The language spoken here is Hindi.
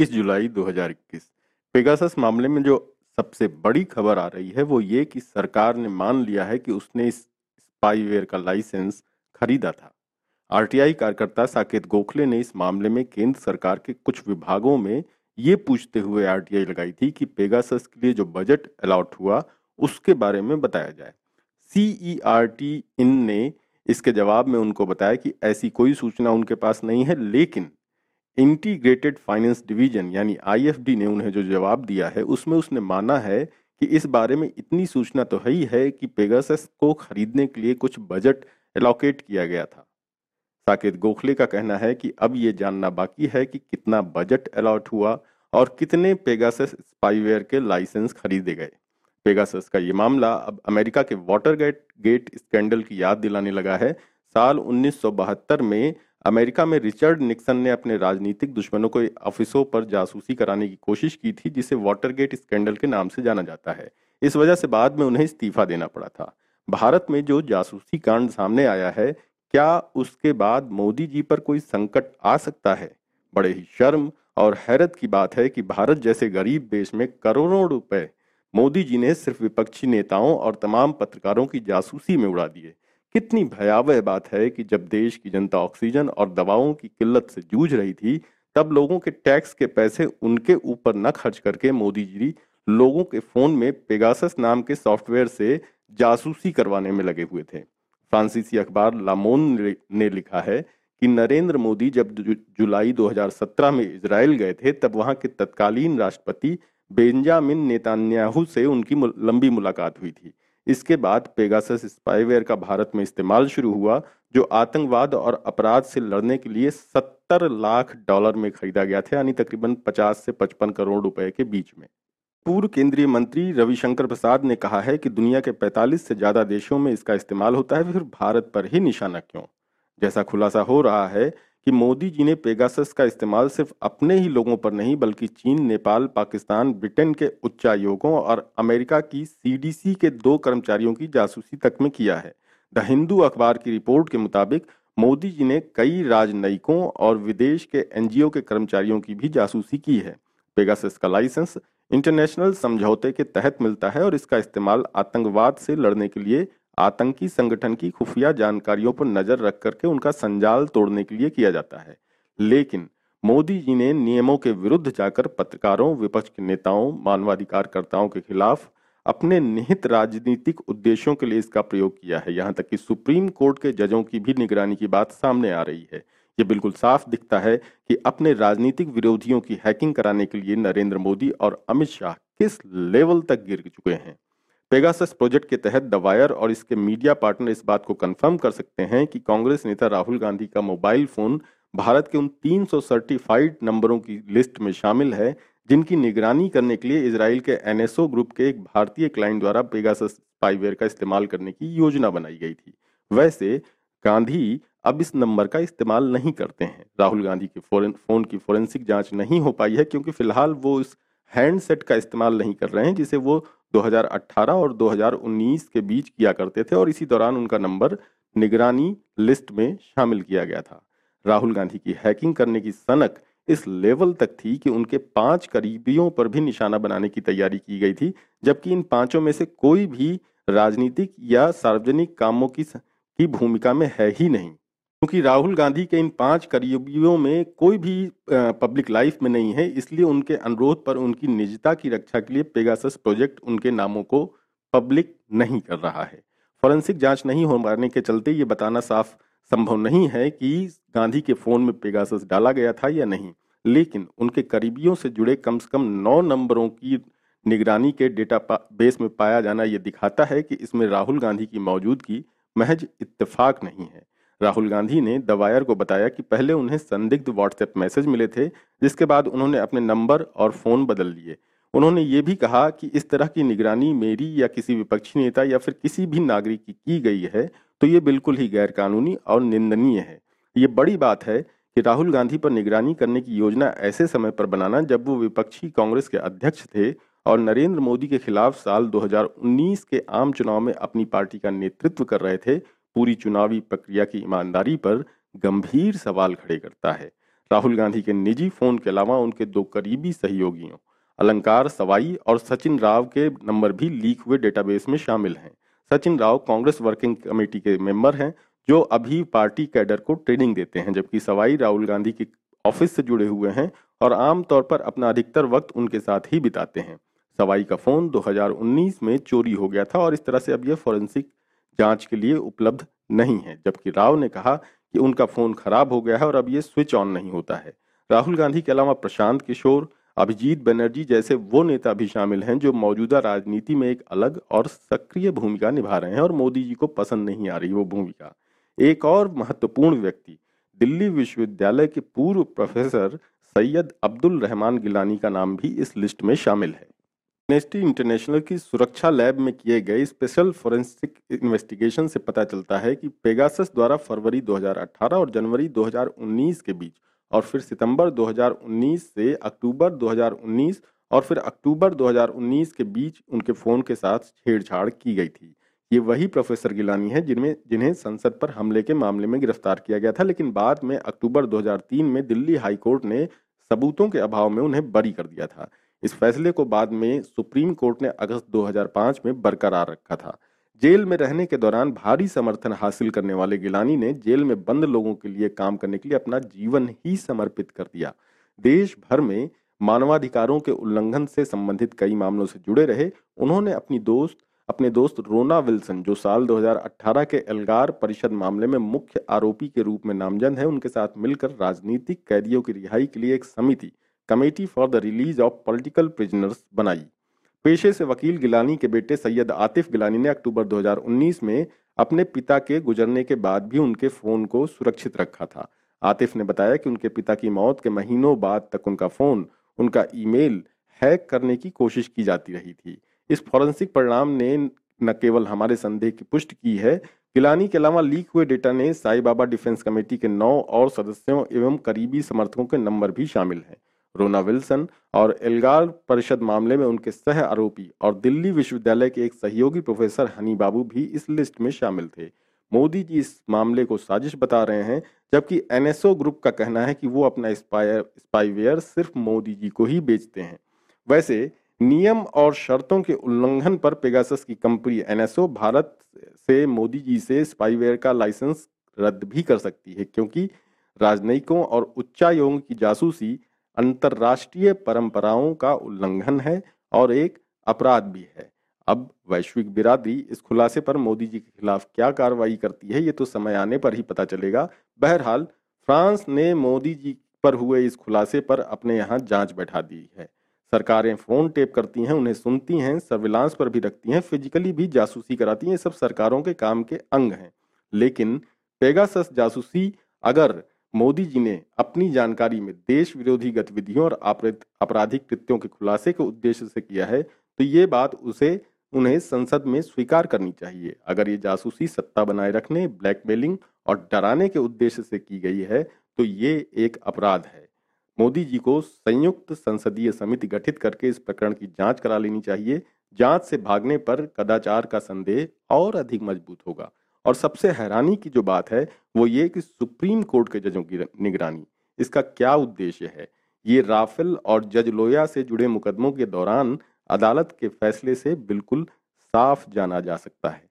21 जुलाई 2021 पेगासस मामले में जो सबसे बड़ी खबर आ रही है, वो ये कि सरकार ने मान लिया है कि उसने इस स्पाईवेयर का लाइसेंस खरीदा था। आरटीआई कार्यकर्ता साकेत गोखले ने इस मामले में केंद्र सरकार के कुछ विभागों में ये पूछते हुए आरटीआई लगाई थी कि पेगासस के लिए जो बजट अलॉट हुआ, उसके बारे में बताया जाए। सीईआरटी इन ने इसके जवाब में उनको बताया कि ऐसी कोई सूचना उनके पास नहीं है, लेकिन इंटीग्रेटेड फाइनेंस डिवीज़न, यानी आईएफडी ने उन्हें जो जवाब दिया है, उसमें उसने माना है कि इस बारे में इतनी सूचना तो है ही है कि पेगासस को खरीदने के लिए कुछ बजट एलोकेट किया गया था। साकेत गोखले का कहना है कि अब ये जानना बाकी है कि कितना बजट अलॉट हुआ और कितने पेगासस स्पाईवेयर के लाइसेंस खरीदे गए। पेगासस का ये मामला अब अमेरिका के वाटर गेट स्कैंडल की याद दिलाने लगा है। साल 1972 में अमेरिका में रिचर्ड निक्सन ने अपने राजनीतिक दुश्मनों को ऑफिसों पर जासूसी कराने की कोशिश की थी, जिसे वाटरगेट स्कैंडल के नाम से जाना जाता है। इस वजह से बाद में उन्हें इस्तीफा देना पड़ा था। भारत में जो जासूसी कांड सामने आया है, क्या उसके बाद मोदी जी पर कोई संकट आ सकता है? बड़े ही शर्म और हैरत की बात है कि भारत जैसे गरीब देश में करोड़ों रुपए मोदी जी ने सिर्फ़ विपक्षी नेताओं और तमाम पत्रकारों की जासूसी में उड़ा दिए। कितनी भयावह बात है कि जब देश की जनता ऑक्सीजन और दवाओं की किल्लत से जूझ रही थी, तब लोगों के टैक्स के पैसे उनके ऊपर न खर्च करके मोदी जी लोगों के फ़ोन में पेगासस नाम के सॉफ्टवेयर से जासूसी करवाने में लगे हुए थे। फ्रांसीसी अखबार लामोन ने लिखा है कि नरेंद्र मोदी जब जुलाई 2017 में इसराइल गए थे, तब वहाँ के तत्कालीन राष्ट्रपति बेंजामिन नेतान्याहू से उनकी लंबी मुलाकात हुई थी। इसके बाद पेगासस स्पाईवेयर का भारत में इस्तेमाल शुरू हुआ, जो आतंकवाद और अपराध से लड़ने के लिए 70 लाख डॉलर में खरीदा गया था, यानी तकरीबन 50 से 55 करोड़ रुपए के बीच में। पूर्व केंद्रीय मंत्री रविशंकर प्रसाद ने कहा है कि दुनिया के 45 से ज़्यादा देशों में इसका इस्तेमाल होता है, फिर भारत पर ही निशाना क्यों? जैसा खुलासा हो रहा है कि मोदी जी ने पेगासस का इस्तेमाल सिर्फ़ अपने ही लोगों पर नहीं, बल्कि चीन, नेपाल, पाकिस्तान, ब्रिटेन के उच्चायोगों और अमेरिका की सीडीसी के दो कर्मचारियों की जासूसी तक में किया है। द हिंदू अखबार की रिपोर्ट के मुताबिक, मोदी जी ने कई राजनयिकों और विदेश के एनजीओ के कर्मचारियों की भी जासूसी की है। पेगासस का लाइसेंस इंटरनेशनल समझौते के तहत मिलता है और इसका इस्तेमाल आतंकवाद से लड़ने के लिए आतंकी संगठन की खुफिया जानकारियों पर नज़र रख करके उनका संजाल तोड़ने के लिए किया जाता है। लेकिन मोदी जी ने नियमों के विरुद्ध जाकर पत्रकारों, विपक्ष के नेताओं, मानवाधिकारकर्ताओं के खिलाफ अपने निहित राजनीतिक उद्देश्यों के लिए इसका प्रयोग किया है। यहाँ तक कि सुप्रीम कोर्ट के जजों की भी निगरानी की बात सामने आ रही है। ये बिल्कुल साफ़ दिखता है कि अपने राजनीतिक विरोधियों की हैकिंग कराने के लिए नरेंद्र मोदी और अमित शाह किस लेवल तक गिर चुके हैं। पेगासस प्रोजेक्ट के तहत दवायर और इसके मीडिया पार्टनर इस बात को कंफर्म कर सकते हैं कि कांग्रेस नेता राहुल गांधी का मोबाइल फ़ोन भारत के उन 300 सर्टिफाइड नंबरों की लिस्ट में शामिल है, जिनकी निगरानी करने के लिए इसराइल के एनएसओ ग्रुप के एक भारतीय क्लाइंट द्वारा पेगासस स्पाईवेयर का इस्तेमाल करने की योजना बनाई गई थी। वैसे, गांधी अब इस नंबर का इस्तेमाल नहीं करते हैं। राहुल गांधी के फ़ोन की फोरेंसिक जाँच नहीं हो पाई है, क्योंकि फ़िलहाल वो इस हैंडसेट का इस्तेमाल नहीं कर रहे हैं, जिसे वो 2018 और 2019 के बीच किया करते थे और इसी दौरान उनका नंबर निगरानी लिस्ट में शामिल किया गया था। राहुल गांधी की हैकिंग करने की सनक इस लेवल तक थी कि उनके पाँच करीबियों पर भी निशाना बनाने की तैयारी की गई थी, जबकि इन पाँचों में से कोई भी राजनीतिक या सार्वजनिक कामों की की भूमिका में है ही नहीं। क्योंकि राहुल गांधी के इन पाँच करीबियों में कोई भी पब्लिक लाइफ में नहीं है, इसलिए उनके अनुरोध पर उनकी निजता की रक्षा के लिए पेगासस प्रोजेक्ट उनके नामों को पब्लिक नहीं कर रहा है। फॉरेंसिक जाँच नहीं हो पाने के चलते ये बताना साफ़ संभव नहीं है कि गांधी के फ़ोन में पेगासस डाला गया था या नहीं, लेकिन उनके करीबियों से जुड़े कम से कम नौ नंबरों की निगरानी के डेटा बेस में पाया जाना यह दिखाता है कि इसमें राहुल गांधी की मौजूदगी महज इत्तेफाक नहीं है। राहुल गांधी ने दवायर को बताया कि पहले उन्हें संदिग्ध व्हाट्सएप मैसेज मिले थे, जिसके बाद उन्होंने अपने नंबर और फ़ोन बदल लिए उन्होंने ये भी कहा कि इस तरह की निगरानी मेरी या किसी विपक्षी नेता या फिर किसी भी नागरिक की की गई है तो ये बिल्कुल ही गैरकानूनी और निंदनीय है। ये बड़ी बात है कि राहुल गांधी पर निगरानी करने की योजना ऐसे समय पर बनाना जब वो विपक्षी कांग्रेस के अध्यक्ष थे और नरेंद्र मोदी के खिलाफ साल 2019 के आम चुनाव में अपनी पार्टी का नेतृत्व कर रहे थे पूरी चुनावी प्रक्रिया की ईमानदारी पर गंभीर सवाल खड़े करता है। राहुल गांधी के निजी फ़ोन के अलावा उनके दो करीबी सहयोगियों, अलंकार सवाई और सचिन राव के नंबर भी लीक हुए डेटाबेस में शामिल हैं। सचिन राव कांग्रेस वर्किंग कमेटी के मेंबर हैं, जो अभी पार्टी कैडर को ट्रेनिंग देते हैं, जबकि सवाई राहुल गांधी के ऑफ़िस से जुड़े हुए हैं और आमतौर पर अपना अधिकतर वक्त उनके साथ ही बिताते हैं। सवाई का फ़ोन 2019 में चोरी हो गया था और इस तरह से अब यह फॉरेंसिक जाँच के लिए उपलब्ध नहीं है, जबकि राव ने कहा कि उनका फ़ोन खराब हो गया है और अब ये स्विच ऑन नहीं होता है। राहुल गांधी के अलावा प्रशांत किशोर, अभिजीत बनर्जी जैसे वो नेता भी शामिल हैं जो मौजूदा राजनीति में एक अलग और सक्रिय भूमिका निभा रहे हैं और मोदी जी को पसंद नहीं आ रही वो भूमिका। एक और महत्वपूर्ण व्यक्ति, दिल्ली विश्वविद्यालय के पूर्व प्रोफेसर सैयद अब्दुल रहमान गिलानी का नाम भी इस लिस्ट में शामिल है। एमनेस्टी इंटरनेशनल की सुरक्षा लैब में किए गए स्पेशल फोरेंसिक इन्वेस्टिगेशन से पता चलता है कि पेगासस द्वारा फरवरी 2018 और जनवरी 2019 के बीच और फिर सितंबर 2019 से अक्टूबर 2019 और फिर अक्टूबर 2019 के बीच उनके फ़ोन के साथ छेड़छाड़ की गई थी। ये वही प्रोफेसर गिलानी है जिनमें, जिन्हें संसद पर हमले के मामले में गिरफ़्तार किया गया था, लेकिन बाद में अक्टूबर 2003 में दिल्ली हाईकोर्ट ने सबूतों के अभाव में उन्हें बरी कर दिया था। इस फैसले को बाद में सुप्रीम कोर्ट ने अगस्त 2005 में बरकरार रखा था। जेल में रहने के दौरान भारी समर्थन हासिल करने वाले गिलानी ने जेल में बंद लोगों के लिए काम करने के लिए अपना जीवन ही समर्पित कर दिया। देश भर में मानवाधिकारों के उल्लंघन से संबंधित कई मामलों से जुड़े रहे। उन्होंने अपनी दोस्त, अपने दोस्त रोना विल्सन, जो साल 2018 के एल्गार परिषद मामले में मुख्य आरोपी के रूप में नामजद है, उनके साथ मिलकर राजनीतिक कैदियों की रिहाई के लिए एक समिति committee for the release of political prisoners बनाई। पेशे से वकील गिलानी के बेटे सैयद आतिफ गिलानी ने अक्टूबर 2019 में अपने पिता के गुजरने के बाद भी उनके फ़ोन को सुरक्षित रखा था। आतिफ ने बताया कि उनके पिता की मौत के महीनों बाद तक उनका फ़ोन, उनका ईमेल हैक करने की कोशिश की जाती रही थी। इस फॉरेंसिक परिणाम ने न केवल हमारे संदेह की पुष्टि की है, गिलानी के अलावा लीक हुए डेटा ने साई बाबा डिफेंस कमेटी के नौ और सदस्यों एवं करीबी समर्थकों के नंबर भी शामिल हैं। रोना विल्सन और एल्गार परिषद मामले में उनके सह आरोपी और दिल्ली विश्वविद्यालय के एक सहयोगी प्रोफेसर हनी बाबू भी इस लिस्ट में शामिल थे। मोदी जी इस मामले को साजिश बता रहे हैं, जबकि एनएसओ ग्रुप का कहना है कि वो अपना स्पायर, स्पाईवेयर सिर्फ़ मोदी जी को ही बेचते हैं। वैसे, नियम और शर्तों के उल्लंघन पर पेगासस की कंपनी एनएसओ भारत से मोदी जी से स्पाईवेयर का लाइसेंस रद्द भी कर सकती है, क्योंकि राजनयिकों और उच्चायोगों की जासूसी अंतर्राष्ट्रीय परंपराओं का उल्लंघन है और एक अपराध भी है। अब वैश्विक बिरादरी इस खुलासे पर मोदी जी के खिलाफ क्या कार्रवाई करती है, ये तो समय आने पर ही पता चलेगा। बहरहाल, फ्रांस ने मोदी जी पर हुए इस खुलासे पर अपने यहाँ जाँच बैठा दी है। सरकारें फ़ोन टेप करती हैं, उन्हें सुनती हैं, सर्विलांस पर भी रखती हैं, फिजिकली भी जासूसी कराती हैं, ये सब सरकारों के काम के अंग हैं। लेकिन पेगासस जासूसी अगर मोदी जी ने अपनी जानकारी में देश विरोधी गतिविधियों और आपराधिक कृत्यों के खुलासे के उद्देश्य से किया है तो ये बात उसे, उन्हें संसद में स्वीकार करनी चाहिए। अगर ये जासूसी सत्ता बनाए रखने, ब्लैकमेलिंग और डराने के उद्देश्य से की गई है तो ये एक अपराध है। मोदी जी को संयुक्त संसदीय समिति गठित करके इस प्रकरण की जाँच करा लेनी चाहिए। जाँच से भागने पर कदाचार का संदेह और अधिक मज़बूत होगा। और सबसे हैरानी की जो बात है, वो ये कि सुप्रीम कोर्ट के जजों की निगरानी। इसका क्या उद्देश्य है? ये राफेल और जज लोया से जुड़े मुकदमों के दौरान अदालत के फैसले से बिल्कुल साफ़ जाना जा सकता है।